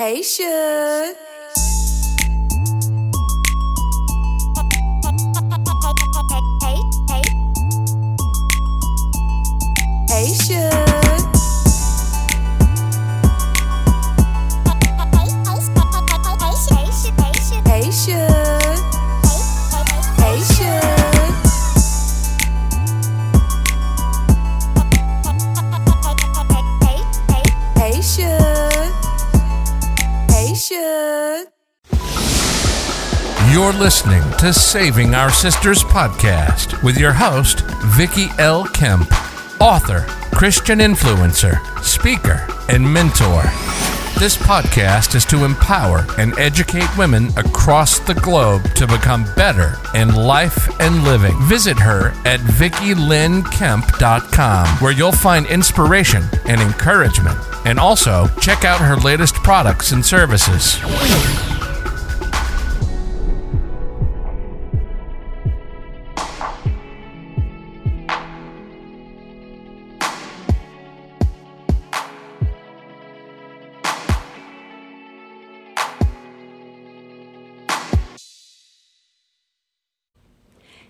Hey, Suge. You're listening to Saving Our Sisters podcast with your host, Vicki L. Kemp, author, Christian influencer, speaker, and mentor. This podcast is to empower and educate women across the globe to become better in life and living. Visit her at VickiLynnKemp.com, where you'll find inspiration and encouragement. And also, check out her latest products and services.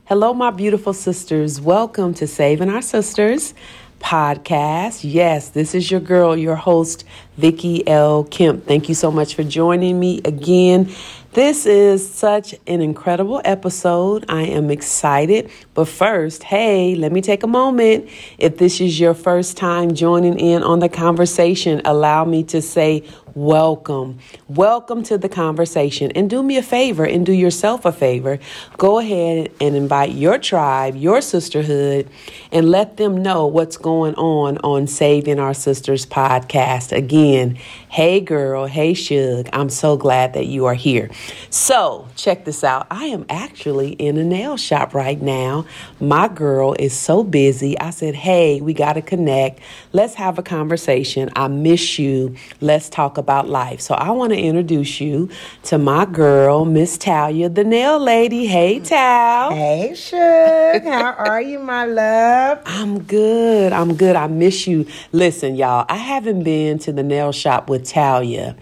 Hello, my beautiful sisters. Welcome to Saving Our Sisters podcast. Yes, this is your girl, your host, Vicki L. Kemp. Thank you so much for joining me again. This is such an incredible episode. I am excited. But first, hey, let me take a moment. If this is your first time joining in on the conversation, allow me to say welcome. Welcome to the conversation. And do me a favor and do yourself a favor. Go ahead and invite your tribe, your sisterhood, and let them know what's going on on Saving Our Sisters podcast. Again, hey girl, hey Suge, I'm so glad that you are here. So, check this out. I am actually in a nail shop right now. My girl is so busy. I said, hey, we got to connect. Let's have a conversation. I miss you. Let's talk about life. So, I want to introduce you to my girl, Miss Talia, the nail lady. Hey, Tal. Hey, Suge. How are you, my love? I'm good. I'm good. I miss you. Listen, y'all, I haven't been to the nail shop with Talia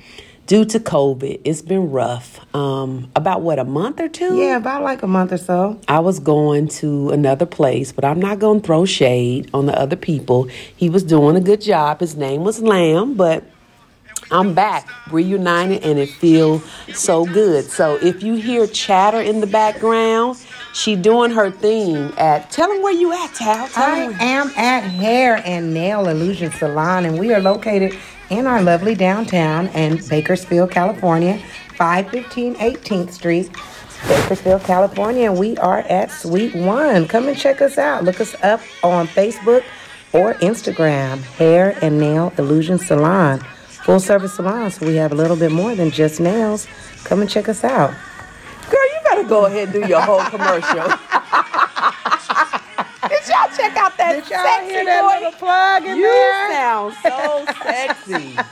due to COVID. It's been rough. Um, about what, a month or two? Yeah, about like a month or so. I was going to another place, but I'm not going to throw shade on the other people. He was doing a good job. His name was Lamb, but I'm back, reunited, and it feels so good. So if you hear chatter in the background, she doing her thing at. Tell them where you at, Tal. Tell I am at Hair and Nail Illusion Salon, and we are located in our lovely downtown in Bakersfield, California, 515 18th Street. Bakersfield, California, and we are at Suite One. Come and check us out. Look us up on Facebook or Instagram, Hair and Nail Illusion Salon. Full service salon, so we have a little bit more than just nails. Come and check us out. Girl, you better go ahead and do your whole commercial. Did y'all check out that Did y'all sexy hear that voice? little plug in You there? sound so sexy.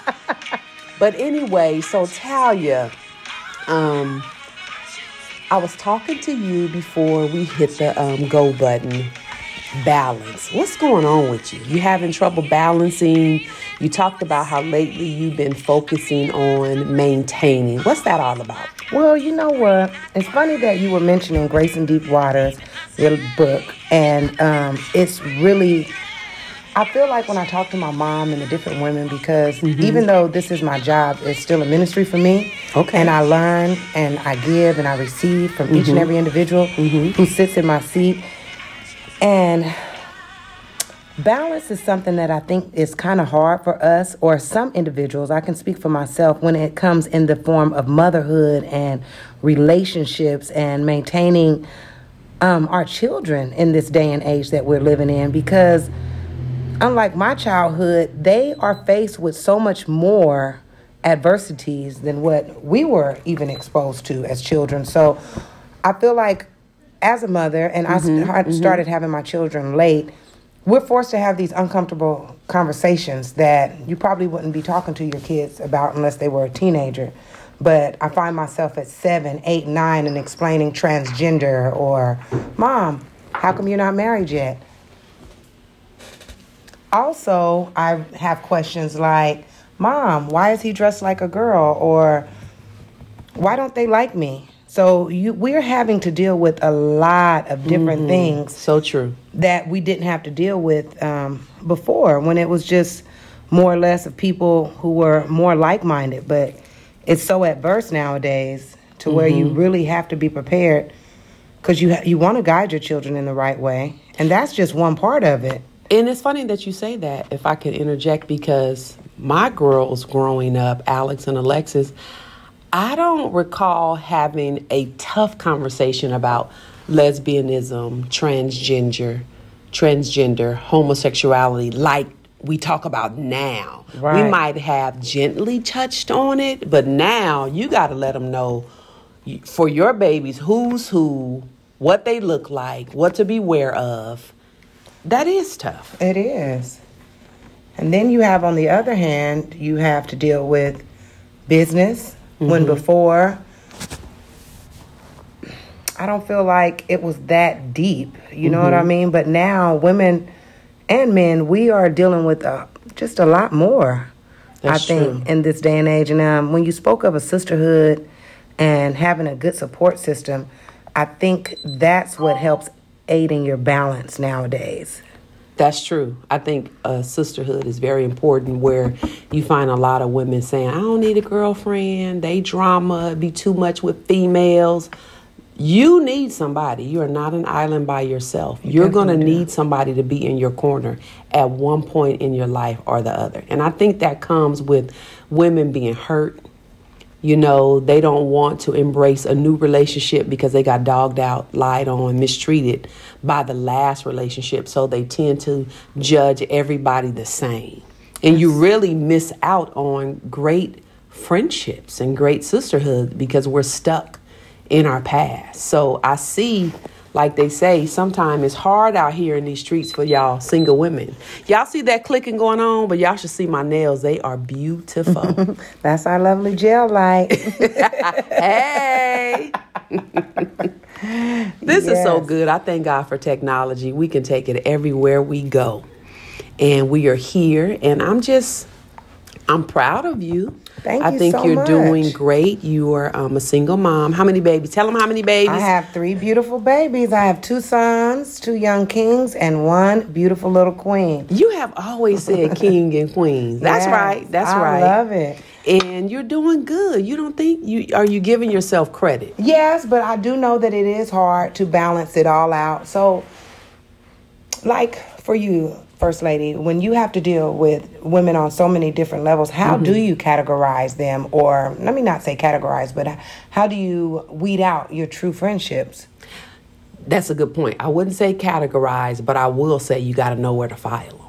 But anyway, so Talia, um, I was talking to you before we hit the um, go button. Balance. What's going on with you? You having trouble balancing? You talked about how lately you've been focusing on maintaining. What's that all about? Well, you know what? It's funny that you were mentioning Grace and Deep Waters, your book, and um, it's really. I feel like when I talk to my mom and the different women, because mm-hmm. even though this is my job, it's still a ministry for me. Okay. And I learn and I give and I receive from each and mm-hmm. every individual mm-hmm. who sits in my seat. And balance is something that I think is kind of hard for us or some individuals. I can speak for myself when it comes in the form of motherhood and relationships and maintaining um, our children in this day and age that we're living in because unlike my childhood, they are faced with so much more adversities than what we were even exposed to as children. So I feel like as a mother, and I st- I started having my children late, we're forced to have these uncomfortable conversations that you probably wouldn't be talking to your kids about unless they were a teenager. But I find myself at seven, eight, nine, and explaining transgender or, Mom, how come you're not married yet? Also, I have questions like, Mom, why is he dressed like a girl? Or why don't they like me? So you we're having to deal with a lot of different things So true. that we didn't have to deal with um, before when it was just more or less of people who were more like-minded but it's so adverse nowadays to where you mm-hmm. really have to be prepared because you ha- you want to guide your children in the right way and that's just one part of it. And it's funny that you say that, if I could interject, because my girls growing up, Alex and Alexis, I don't recall having a tough conversation about lesbianism, transgender, transgender, homosexuality like we talk about now. We might have gently touched on it, but now you got to let them know for your babies who's who, what they look like, what to beware of. That is tough. It is. And then you have, on the other hand, you have to deal with business when mm-hmm. before, I don't feel like it was that deep. You know what I mm-hmm. mean? But now, women and men, we are dealing with uh, just a lot more. That's I think true. in this day and age. And um, when you spoke of a sisterhood and having a good support system, I think that's what helps aiding your balance nowadays. That's true. I think uh, sisterhood is very important where you find a lot of women saying, I don't need a girlfriend. They drama, be too much with females. You need somebody. You are not an island by yourself. You're going to need somebody to be in your corner at one point in your life or the other. And I think that comes with women being hurt. You know, they don't want to embrace a new relationship because they got dogged out, lied on, mistreated by the last relationship. So they tend to judge everybody the same. And you really miss out on great friendships and great sisterhood because we're stuck in our past. So I see, like they say, sometimes it's hard out here in these streets for y'all single women. Y'all see that clicking going on, but y'all should see my nails. They are beautiful. That's our lovely gel light. hey. this is so good. I thank God for technology. We can take it everywhere we go. And we are here and I'm just I'm proud of you. Thank you. I you think so you're doing great. You are um, a single mom. How many babies? Tell them how many babies. I have three beautiful babies. I have two sons, two young kings, and one beautiful little queen. you have always said king and queen. That's Yes, right. That's I right. I love it. And you're doing good. You don't think you are you giving yourself credit? Yes, but I do know that it is hard to balance it all out. So, like for you, First Lady, when you have to deal with women on so many different levels, how do mm-hmm. you categorize them? Or let me not say categorize, but how do you weed out your true friendships? That's a good point. I wouldn't say categorize, but I will say you got to know where to file them.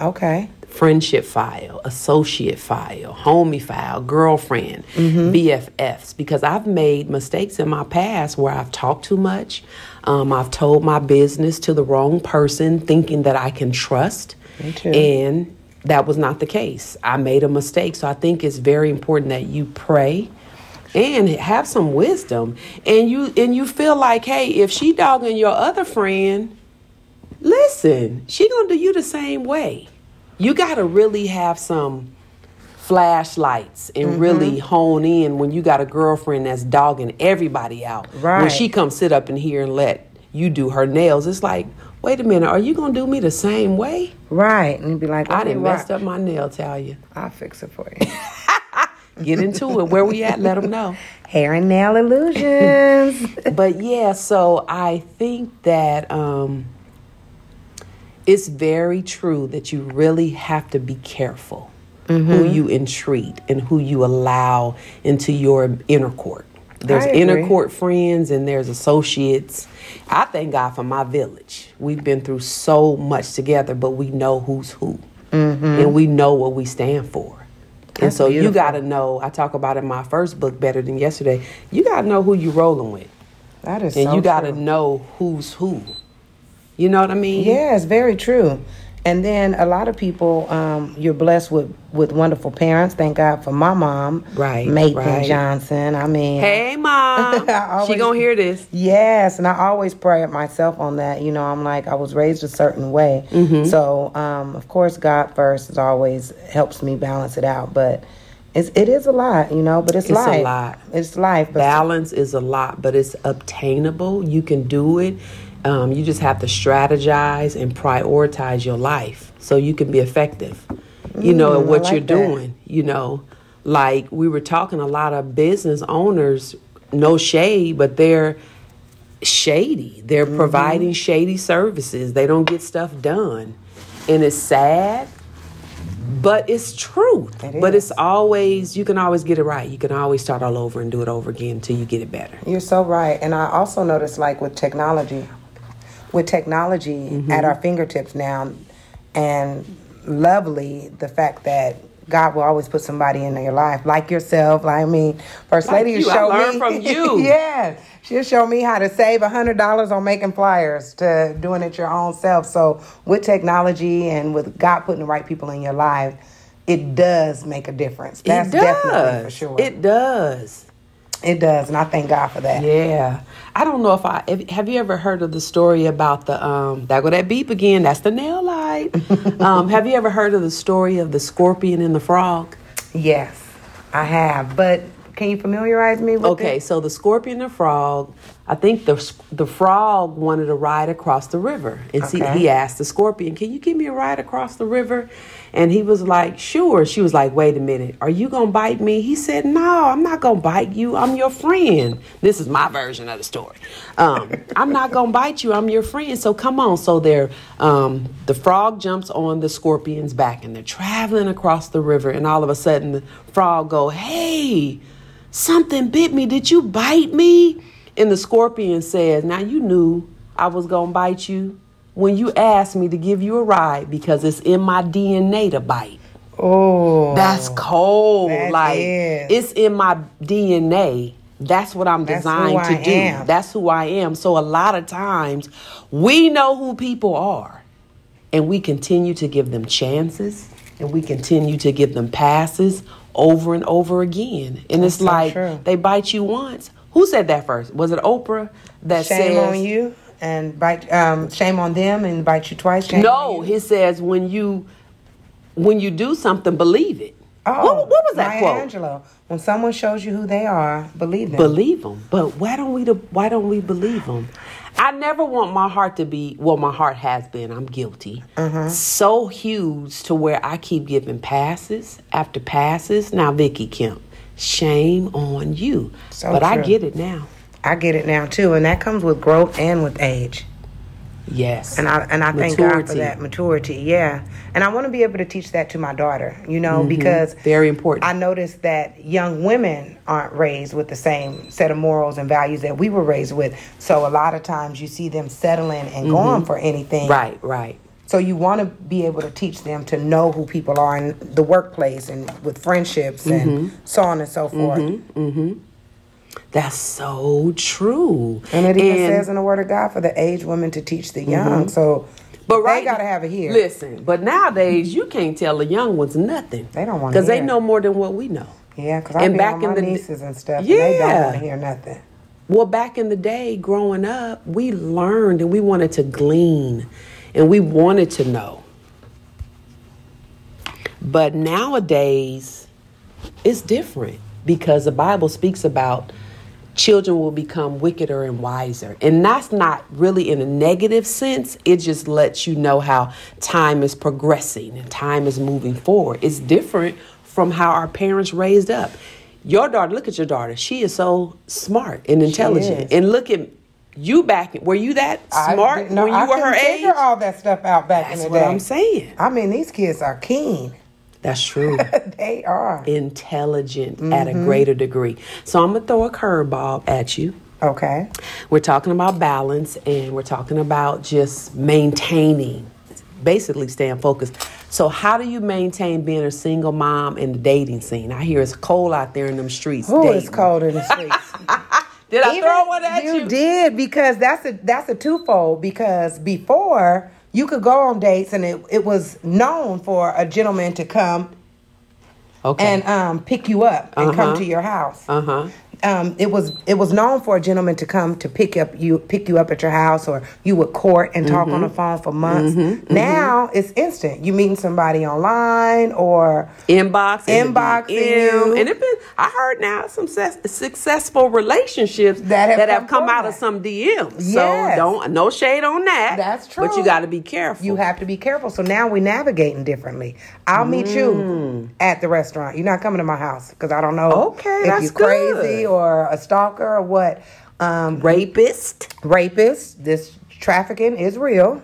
Okay. Friendship file, associate file, homie file, girlfriend, mm-hmm. BFFs. Because I've made mistakes in my past where I've talked too much. Um, I've told my business to the wrong person, thinking that I can trust. And that was not the case. I made a mistake. So I think it's very important that you pray and have some wisdom. And you and you feel like, hey, if she dogging your other friend, listen, she gonna do you the same way. You gotta really have some flashlights and Mm-hmm. really hone in when you got a girlfriend that's dogging everybody out. Right. When she comes sit up in here and let you do her nails, it's like, wait a minute, are you gonna do me the same way? Right. And you'd be like, I didn't done rock." messed up my nail, tell you. I'll fix it for you. Get into it. Where we at? Let them know. Hair and nail illusions. but yeah, so I think that um, it's very true that you really have to be careful who mm-hmm. you entreat and who you allow into your inner court. There's inner court friends and there's associates. I thank God for my village. We've been through so much together, but we know who's who. Mm-hmm. And we know what we stand for. and That's so you got to know, I talk about in my first book, Better Than Yesterday, you got to know who you're rolling with. That is And so you got to know who's who. You know what I mean? Yeah, it's very true. And then a lot of people, um, you're blessed with, with wonderful parents. Thank God for my mom, Right, Mathan right. Johnson. I mean, Hey, mom. I always- she gonna hear this. Yes, and I always pray pride myself on that. You know, I'm like I was raised a certain way, Mm-hmm. so um, of course God first is always helps me balance it out. But it's it is a lot, you know. But it's, It's a lot. It's life. But Balance is a lot, but it's obtainable. You can do it. Um, you just have to strategize and prioritize your life so you can be effective. You know, Mm, at what like you're that. doing. You know, like we were talking, a lot of business owners, no shade, but they're shady. They're Mm-hmm. providing shady services. They don't get stuff done. And it's sad, but it's truth. It but it's always, you can always get it right. You can always start all over and do it over again until you get it better. You're so right. And I also noticed, like with technology, with technology Mm-hmm. at our fingertips now, and lovely, the fact that God will always put somebody in your life, like yourself. Like, I mean, First Like Lady you. I show learned me. from you. yeah, she'll show me how to save a hundred dollars on making flyers to doing it your own self. So with technology and with God putting the right people in your life, it does make a difference. That's it does. definitely for sure. It does. It does, and I thank God for that. Yeah. I don't know if I have, have you ever heard of the story about the um that go that beep again, that's the nail light. um have you ever heard of the story of the scorpion and the frog? Yes, I have. But can you familiarize me with Okay, it? so the scorpion and the frog, I think the the frog wanted to ride across the river. And see he asked the scorpion, "Can you give me a ride across the river?" And he was like, "Sure." She was like, "Wait a minute. Are you going to bite me?" He said, "No, I'm not going to bite you. I'm your friend." This is my version of the story. Um, I'm not going to bite you. I'm your friend. So come on. So they're um, the frog jumps on the scorpion's back and they're traveling across the river and all of a sudden the frog go, "Hey, Something bit me. Did you bite me? And the scorpion says, Now you knew I was going to bite you when you ask me to give you a ride because it's in my DNA to bite. Oh, That's cold. that like, is. it's in my DNA. That's what I'm That's designed I to do. am. That's who I am. So a lot of times we know who people are and we continue to give them chances and we continue to give them passes over and over again. And it's so like true. they bite you once. Who said that first? Was it Oprah that shame says on you and bite. Um, shame on them and bite you twice. Shame No, he says when you when you do something, believe it. Oh, what, what was that Maya quote? Angelou. When someone shows you who they are, believe them. believe them. But why don't we? Why don't we believe them? I never want my heart to be. Well, my heart has been. I'm guilty. Uh-huh. So huge to where I keep giving passes after passes. Now, Vicki Kemp, shame on you. So but I get it now. I get it now too, and that comes with growth and with age. Yes. And I and I thank God for that maturity. Yeah, and I want to be able to teach that to my daughter. You know, because Mm-hmm. Very important. I noticed that young women aren't raised with the same set of morals and values that we were raised with. So a lot of times you see them settling and going for anything. Mm-hmm. right. Right. So you want to be able to teach them to know who people are in the workplace and with friendships Mm-hmm. and so on and so forth. That's so true. And it even says in the Word of God for the aged women to teach the young. So Mm-hmm. But right, they got to have it here. Listen, but nowadays you can't tell the young ones nothing. They don't wanna because they know more than what we know. Yeah, because I And be back in my the- nieces and stuff. And they don't want to hear nothing. Well, back in the day, growing up, we learned and we wanted to glean, and we wanted to know. But nowadays, it's different because the Bible speaks about children will become wickeder and wiser. And that's not really in a negative sense. It just lets you know how time is progressing and time is moving forward. It's different from how our parents raised up. Your daughter, look at your daughter. She is so smart and intelligent. And look at you back. Were you that smart didn't know- when you I were her age? figure all that stuff out back That's in the what day. I'm saying. I mean, these kids are keen. That's true. they are. intelligent at a mm-hmm. greater degree. So I'm gonna throw a curveball at you. Okay. We're talking about balance and we're talking about just maintaining, basically staying focused. So how do you maintain being a single mom in the dating scene? I hear it's cold out there in them streets. Oh, dating. it's cold in the streets. Did I Even throw one at you? You did because that's a that's a twofold. Because before you could go on dates and it, it was known for a gentleman to come Okay. and um, pick you up and come Uh-huh. to your house. uh huh. Um, it was it was known for a gentleman to come to pick up you pick you up at your house or you would court and talk Mm-hmm. on the phone for months. Now it's instant. You meeting somebody online or Inbox, Inboxing you. and it been. I heard now some success, successful relationships That have come come from out of some DMs. Yes. So don't no shade on that. That's true. But you got to be careful. you have to be careful. So now we're navigating differently. I'll meet Mm. you at the restaurant. You're not coming to my house because I don't know Okay, if that's you're crazy good. Or a stalker or what. Um, mm-hmm. rapist. rapists, this trafficking is real.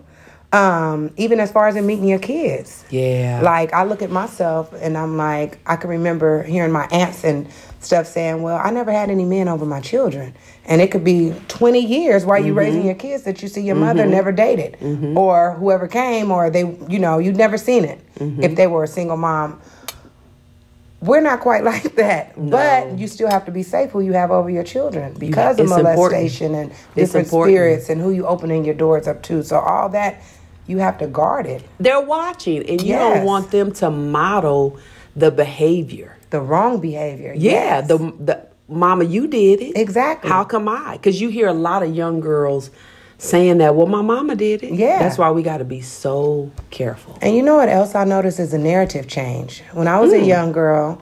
Um, even as far as in meeting your kids. Yeah. Like I look at myself and I'm like, I can remember hearing my aunts and stuff saying, Well, I never had any men over my children. And it could be 20 years while you're raising mm-hmm. your kids that you see your mother mm-hmm. never dated or whoever came or they, you know, you'd never seen it if they were a single mom. We're not quite like that, but you still have to be safe who you have over your children because of it's important. molestation and different spirits and who you opening your doors up to. So all that you have to guard it. They're watching, and you Yes. don't want them to model the behavior. The wrong behavior. Yeah, yes. the the mama, you did it Exactly. How come I? Because you hear a lot of young girls saying that. Well, my mama did it. Yeah. that's why we got to be so careful. And you know what else I noticed is a narrative change. When I was Hmm. a young girl,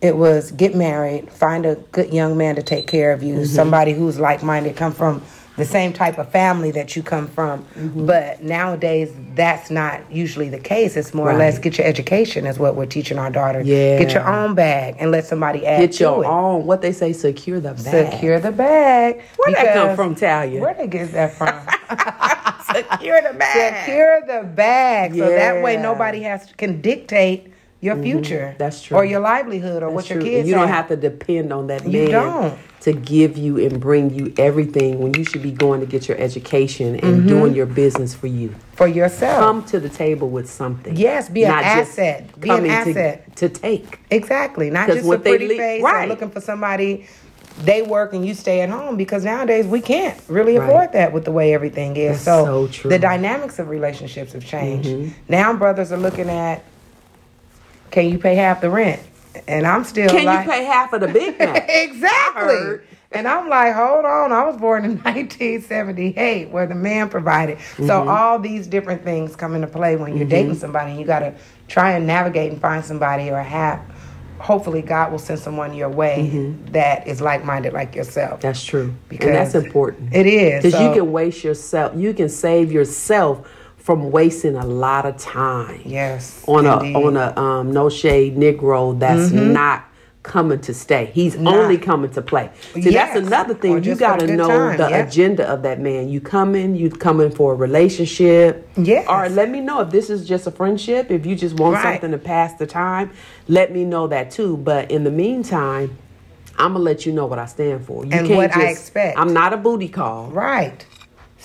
it was get married, find a good young man to take care of you, Mm-hmm. somebody who's like minded, come from the same type of family that you come from. Mm-hmm. But nowadays, that's not usually the case. It's more or less get your education, is what we're teaching our daughters. Yeah. Get your own bag and let somebody add Get to your it. own. What they say, secure the bag. Secure the bag. Where'd that come from, Talia? Where they get that from? secure the bag. Secure the bag so that way nobody has can dictate your future. Mm-hmm. That's true. Or your livelihood or That's what your true. kids you don't have. have to depend on that You man don't. to give you and bring you everything when you should be going to get your education and Mm-hmm. doing your business for you. for yourself. Come to the table with something. Yes, be an asset. Be an coming to- asset. To, take. exactly. Not just a pretty face right. or looking for somebody they work and you stay at home because nowadays we can't really Right. afford that with the way everything is. That's so so true. the dynamics of relationships have changed. Mm-hmm. Now brothers are looking at can you pay half the rent? And I'm still Can like you pay half of the Big Mac? exactly. And I'm like, hold on. I was born in 1978, where the man provided. So Mm-hmm. all these different things come into play when you're dating somebody. You got to try and navigate and find somebody, or have. Hopefully, God will send someone your way that is like-minded like yourself. Mm-hmm. That's true. Because and that's important. it is, Because you can waste yourself, you can save yourself from wasting a lot of time. Yes, On indeed. Mm-hmm. a on a um, no shade Negro that's not coming to stay. He's Not. only coming to play. See, Yes. that's another Or thing. You just for a got to know time, the yeah. agenda of that man. You coming, you coming for a relationship. Yes. Or let me know if this is just a friendship. If you just want Right. something to pass the time, let me know that too. But in the meantime, I'm gonna let you know what I stand for. You And what I expect. I'm not a booty call. right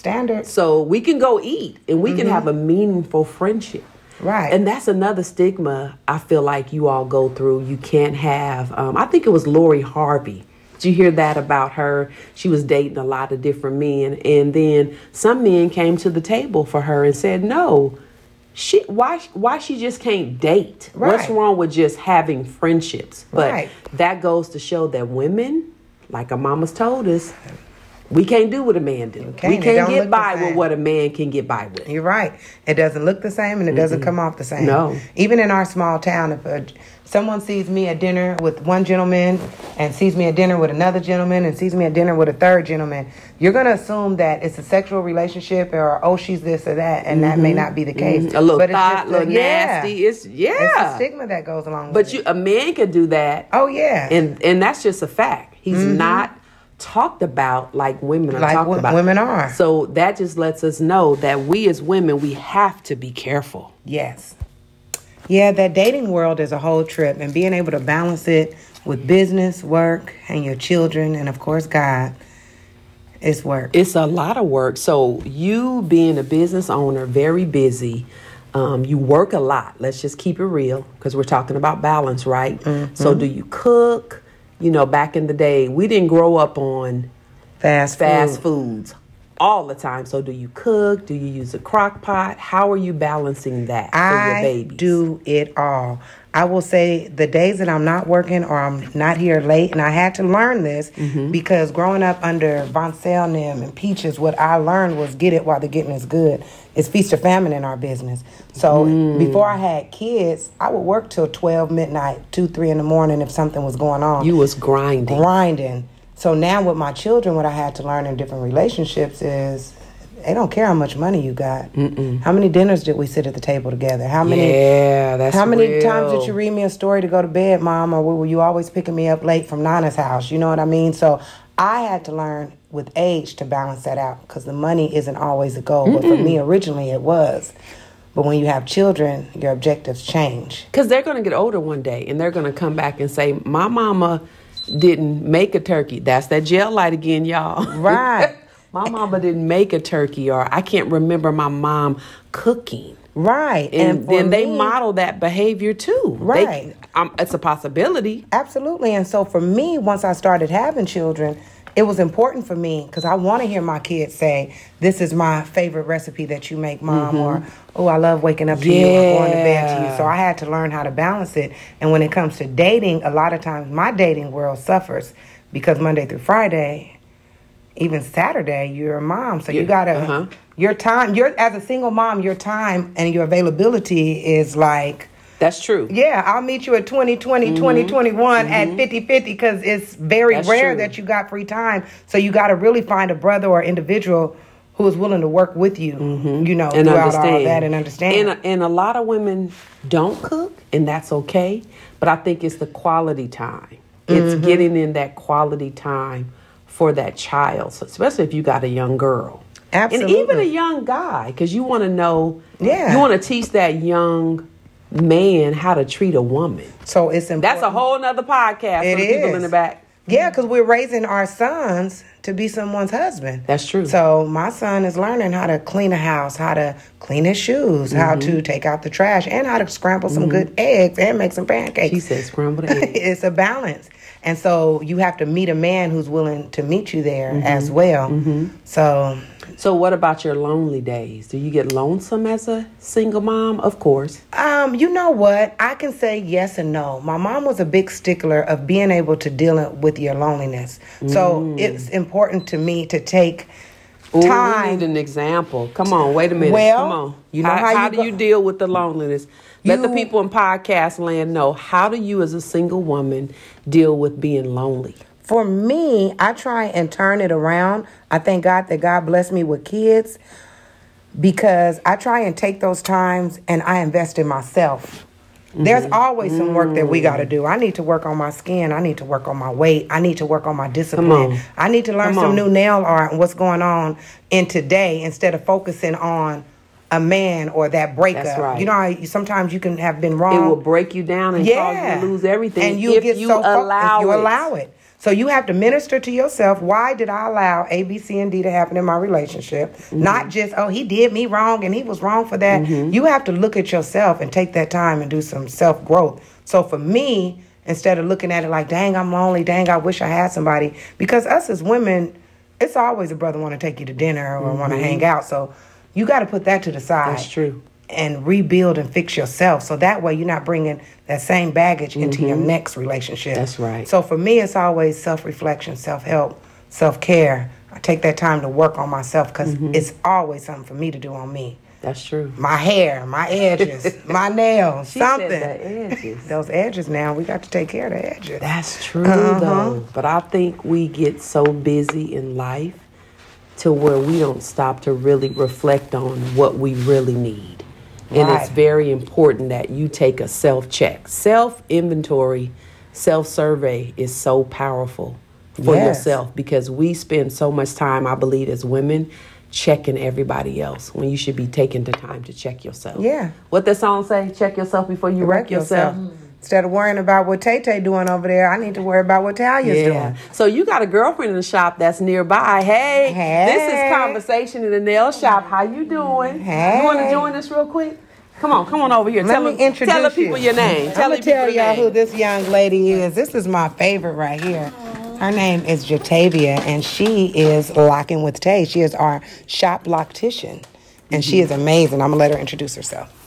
standards. So we can go eat and we can have a meaningful friendship. Mm-hmm. Right. And that's another stigma I feel like you all go through. You can't have, um, I think it was Lori Harvey. Did you hear that about her? She was dating a lot of different men. And then some men came to the table for her and said, no, she, why, why she just can't date? What's wrong with just having friendships? But Right. that goes to show that women, like our mamas told us, we can't do what a man do. can't. We can't get by with what a man can get by with. You're right. It doesn't look the same and it doesn't come off the same. No. Even in our small town, if a, someone sees me at dinner with one gentleman and sees me at dinner with another gentleman and sees me at dinner with a third gentleman, you're going to assume that it's a sexual relationship or, oh, she's this or that. And that may not be the case. Mm-hmm. A little But it's thought, just a little yeah. nasty. It's It's yeah. the stigma that goes along but with you, it. a man can do that, Oh, yeah. and and that's just a fact. He's not talked about like women are Like talked about. women are. So that just lets us know that we as women we have to be careful. Yes. Yeah, that dating world is a whole trip, and being able to balance it with business, work, and your children, and of course, God, It's work. It's a lot of work. So you being a business owner, very busy. Um, you work a lot. Let's just keep it real because we're talking about balance, right? Mm-hmm. So do you cook? You know, back in the day, we didn't grow up on Fast, fast food. foods all the time. So do you cook? Do you use a crock pot? How are you balancing that for your I babies? do it all. I will say the days that I'm not working or I'm not here late, and I had to learn this Mm-hmm. because growing up under Von Selnim and Peaches, what I learned was get it while the getting is good. It's feast or famine in our business. So Mm. before I had kids, I would work till 12 midnight, 2, 3 in the morning if something was going on You was grinding. grinding. So now with my children, what I had to learn in different relationships is they don't care how much money you got. How many dinners did we sit at the table together? How many? Yeah, that's How many real. times did you read me a story to go to bed, Mom, or were you always picking me up late from Nana's house? You know what I mean? So I had to learn with age to balance that out because the money isn't always a goal. But for me, originally it was. But when you have children, your objectives change. Because they're going to get older one day and they're going to come back and say, My mama didn't make a turkey. That's that gel light again, y'all. Right. my mama didn't make a turkey, or I can't remember my mom cooking. Right. And, for then they model that behavior too. They- Right. um, it's a possibility. Absolutely. And so for me, once I started having children, it was important for me because I want to hear my kids say, This is my favorite recipe that you make, mom, or Oh, I love waking up to you or going to bed to you. So I had to learn how to balance it. And when it comes to dating, a lot of times my dating world suffers because Monday through Friday, even Saturday, you're a mom. So you gotta uh-huh. your time your as a single mom, your time and your availability is like That's true. yeah, I'll meet you at 2020, 2021 at 50 50 because it's very That's rare true. that you got free time. So you got to really find a brother or individual who is willing to work with you, you know, and throughout understand all that and understand. And, and a lot of women don't cook, and that's okay. But I think it's the quality time. It's Mm-hmm. getting in that quality time for that child, so especially if you got a young girl. And even a young guy, because you want to know, Yeah. you want to teach that young man how to treat a woman. so it's important. That's a whole nother podcast It for the people in the back. Yeah, because we're raising our sons to be someone's husband. That's true. So my son is learning how to clean a house, how to clean his shoes, how Mm-hmm. to take out the trash, and how to scramble some good eggs and make some pancakes. She said scrambled eggs. it's a balance. And so you have to meet a man who's willing to meet you there Mm-hmm. as well. So so, what about your lonely days? Do you get lonesome as a single mom? Of course. Um, you know what? I can say yes and no. My mom was a big stickler of being able to deal with your loneliness. So it's important to me to take Ooh, we time. need an example. Come on, wait a minute. Well, Come on. you know how, how how you do go- you deal with the loneliness? Let the people in podcast land know how do you, as a single woman, deal with being lonely? For me, I try and turn it around. I thank God that God blessed me with kids because I try and take those times and I invest in myself. There's mm-hmm. always some work that we got to mm. do. I need to work on my skin. I need to work on my weight. I need to work on my discipline. on. I need to learn Come some on. new nail art and what's going on in today instead of focusing on a man or that breakup. right. You know, how sometimes you can have been wrong It will break you down and cause you to lose everything and you if get you so allow if you it. allow it. So you have to minister to yourself. Why did I allow A, B, C, and D to happen in my relationship? Mm-hmm. Not just oh he did me wrong and he was wrong for that. You have to look at yourself and take that time and do some self growth. So for me, instead of looking at it like dang I'm lonely, dang I wish I had somebody, because us as women, it's always a brother want to take you to dinner or want to hang out. So you got to put that to the side Mm-hmm. That's true. and rebuild and fix yourself. So that way you're not bringing that same baggage into your next relationship. Mm-hmm. That's right. So for me, it's always self reflection, self help, self care. I take that time to work on myself because Mm-hmm. it's always something for me to do on me. That's true. My hair, my edges, my nails, She something. edges. Those edges now, we got to take care of the edges. That's true Uh-huh. though. But I think we get so busy in life to where we don't stop to really reflect on what we really need. And it's very important that you take a self check. Self inventory, self survey is so powerful for Yes. yourself because we spend so much time, I believe, as women checking everybody else when you should be taking the time to check yourself. Yeah. What that song say? Check yourself before you wreck Correct yourself. Instead of worrying about what Tay Tay doing over there, I need to worry about what Talia's doing. So you got a girlfriend in the shop that's nearby. Hey, hey. this is conversation in the nail shop. How you doing? Hey. You want to join us real quick? Come on, come on over here. Let tell me them, tell the people you. your name. I'm Tell gonna people tell y'all name. who this young lady is. This is my favorite right here. Her name is Jatavia, and she is locking with Tay. She is our shop loctician, and she mm-hmm. is amazing. I'm gonna let her introduce herself.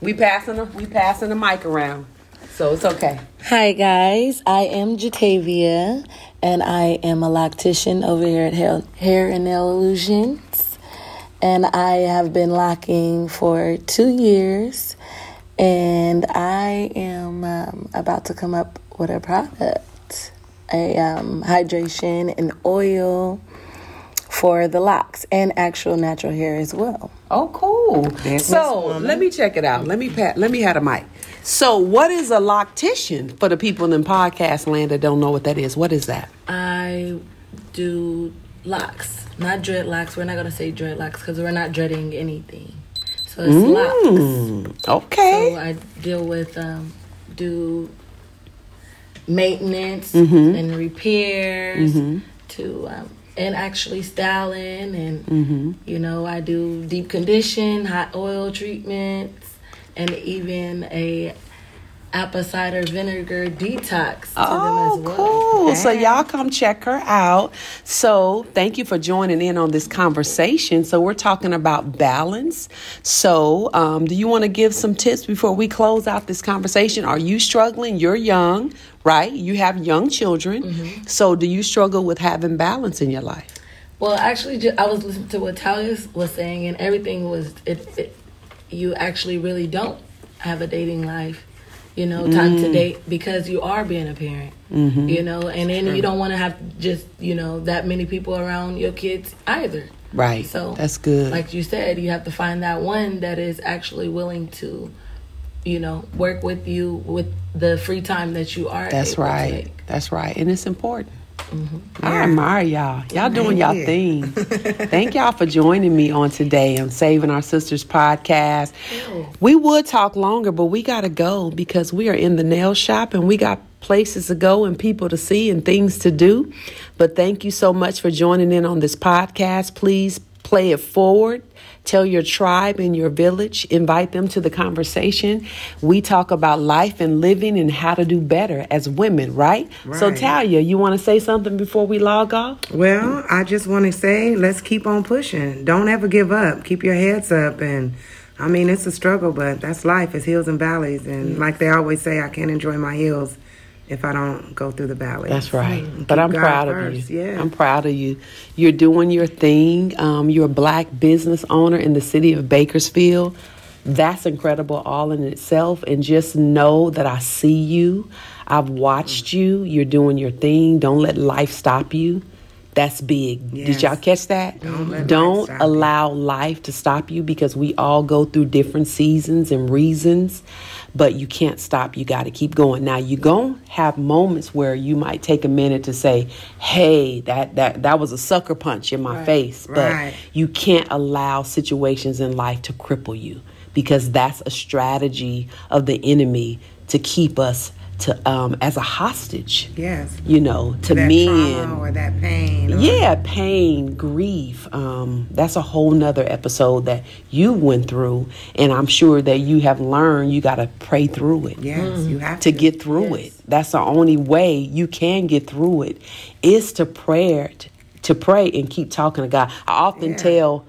We passing the we passing the mic around, so it's okay. Hi guys, I am Jatavia and I am a loctician over here at Hair, Hair and Nail Illusions. And I have been locking for two years and I am um, about to come up with a product, a um, hydration and oil for the locks and actual natural hair as well. Oh, cool. Business so woman. let me check it out. Let me pat. Let me have a mic. So, what is a loctician for the people in podcast land that don't know what that is? What is that? I do locks, not dreadlocks. We're not gonna say dreadlocks because we're not dreading anything. So it's locks. Okay. So I deal with um, do maintenance and repairs to um, and actually styling and mm-hmm. you know I do deep condition, hot oil treatments, and even a apple cider vinegar detox to Oh, them as well. cool. So, y'all come check her out. So, thank you for joining in on this conversation. So, we're talking about balance. So, um, do you want to give some tips before we close out this conversation? Are you struggling? You're young, right? You have young children. Mm-hmm. So, do you struggle with having balance in your life? Well, actually, I was listening to what Talia was saying, and everything was it, it. You actually really don't have a dating life, you know, time to mm. date because you are being a parent, mm-hmm. you know, and then you don't want to have just you know that many people around your kids either. Right. So That's good. Like you said, you have to find that one that is actually willing to, you know, work with you with the free time that you are. That's right. That's right. And it's important. Mm-hmm. I admire y'all. Y'all doing y'all thing. Thank y'all for joining me on today on Saving Our Sisters podcast. We would talk longer, but we got to go because we are in the nail shop and we got places to go and people to see and things to do. But thank you so much for joining in on this podcast. Please play it forward. Tell your tribe and your village, invite them to the conversation. We talk about life and living and how to do better as women, right? right. So. Talia, you want to say something before we log off? Well, I just want to say, let's keep on pushing. Don't ever give up. Keep your heads up. And I mean, it's a struggle, but that's life. It's hills and valleys. And like they always say, I can't enjoy my hills if I don't go through the valleys. That's right. Keep But I'm God proud of you. Yeah. I'm proud of you. You're doing your thing. Um, you're a black business owner in the city of Bakersfield. That's incredible all in itself. And just know that I see you. I've watched you. You're doing your thing. Don't let life stop you. That's big. Did y'all catch that? Don't let Don't stop you. allow life to stop you because we all go through different seasons and reasons, but you can't stop. You got to keep going. Now you're going to have moments where you might take a minute to say, "Hey, that that that was a sucker punch in my face." But Right. you can't allow situations in life to cripple you because that's a strategy of the enemy to keep us to um, as a hostage. Yes. You know, to that men. trauma or that pain. or- Yeah, pain, grief. Um, that's a whole nother episode that you went through, and I'm sure that you have learned you got to pray through it Yes, you have to to. get through it. That's the only way you can get through it is to prayer, t- to pray and keep talking to God. I often Yeah. tell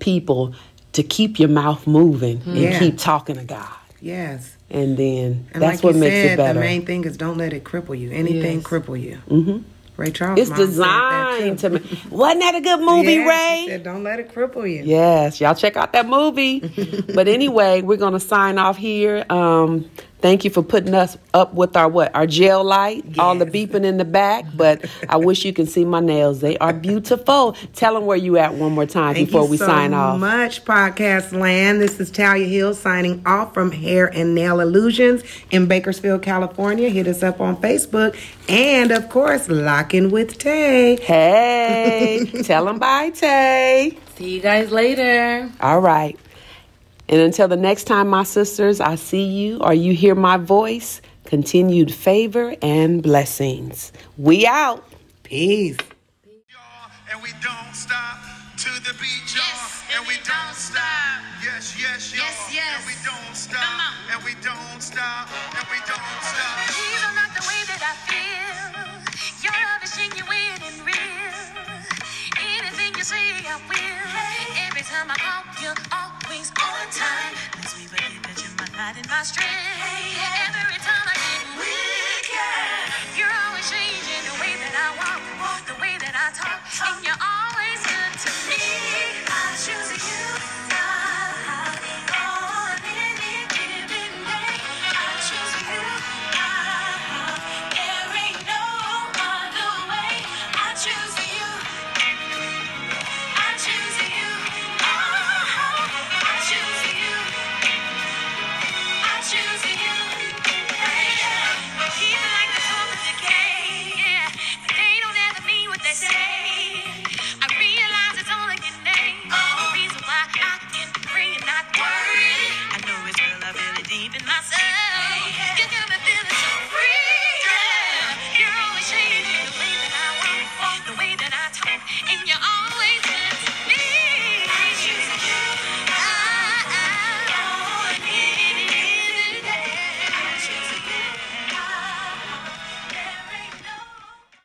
people to keep your mouth moving and Yeah. keep talking to God, Yes. And then And that's like what you makes said, it better. the main thing is don't let it cripple you. Anything Yes. cripple you. Mm-hmm. Ray Charles. it's mom said that designed to. ma- Wasn't that a good movie, Yeah, Ray? she said, don't let it cripple you. Yes, y'all check out that movie. but anyway, we're gonna sign off here. Um, thank you for putting us up with our what our gel light, all the beeping in the back. But I wish you can see my nails; they are beautiful. Tell them where you at one more time Thank before we so sign off. So much, podcast land. This is Talia Hill signing off from Hair and Nail Illusions in Bakersfield, California. Hit us up on Facebook and, of course, Locking with Tay. Hey, tell them bye, Tay. See you guys later. All right. And until the next time, my sisters, I see you or you hear my voice, continued favor and blessings. We out. Peace. and we don't stop to the beat, y'all, Yes, and we don't stop. Yes, yes, y'all, Yes, yes. and we don't stop, Come on. and we don't stop, time I call, you're always on time. Makes me believe that you're my light and my strength. Hey, yeah. Every time I get weaker, you're always changing the way that I walk, the way that I talk.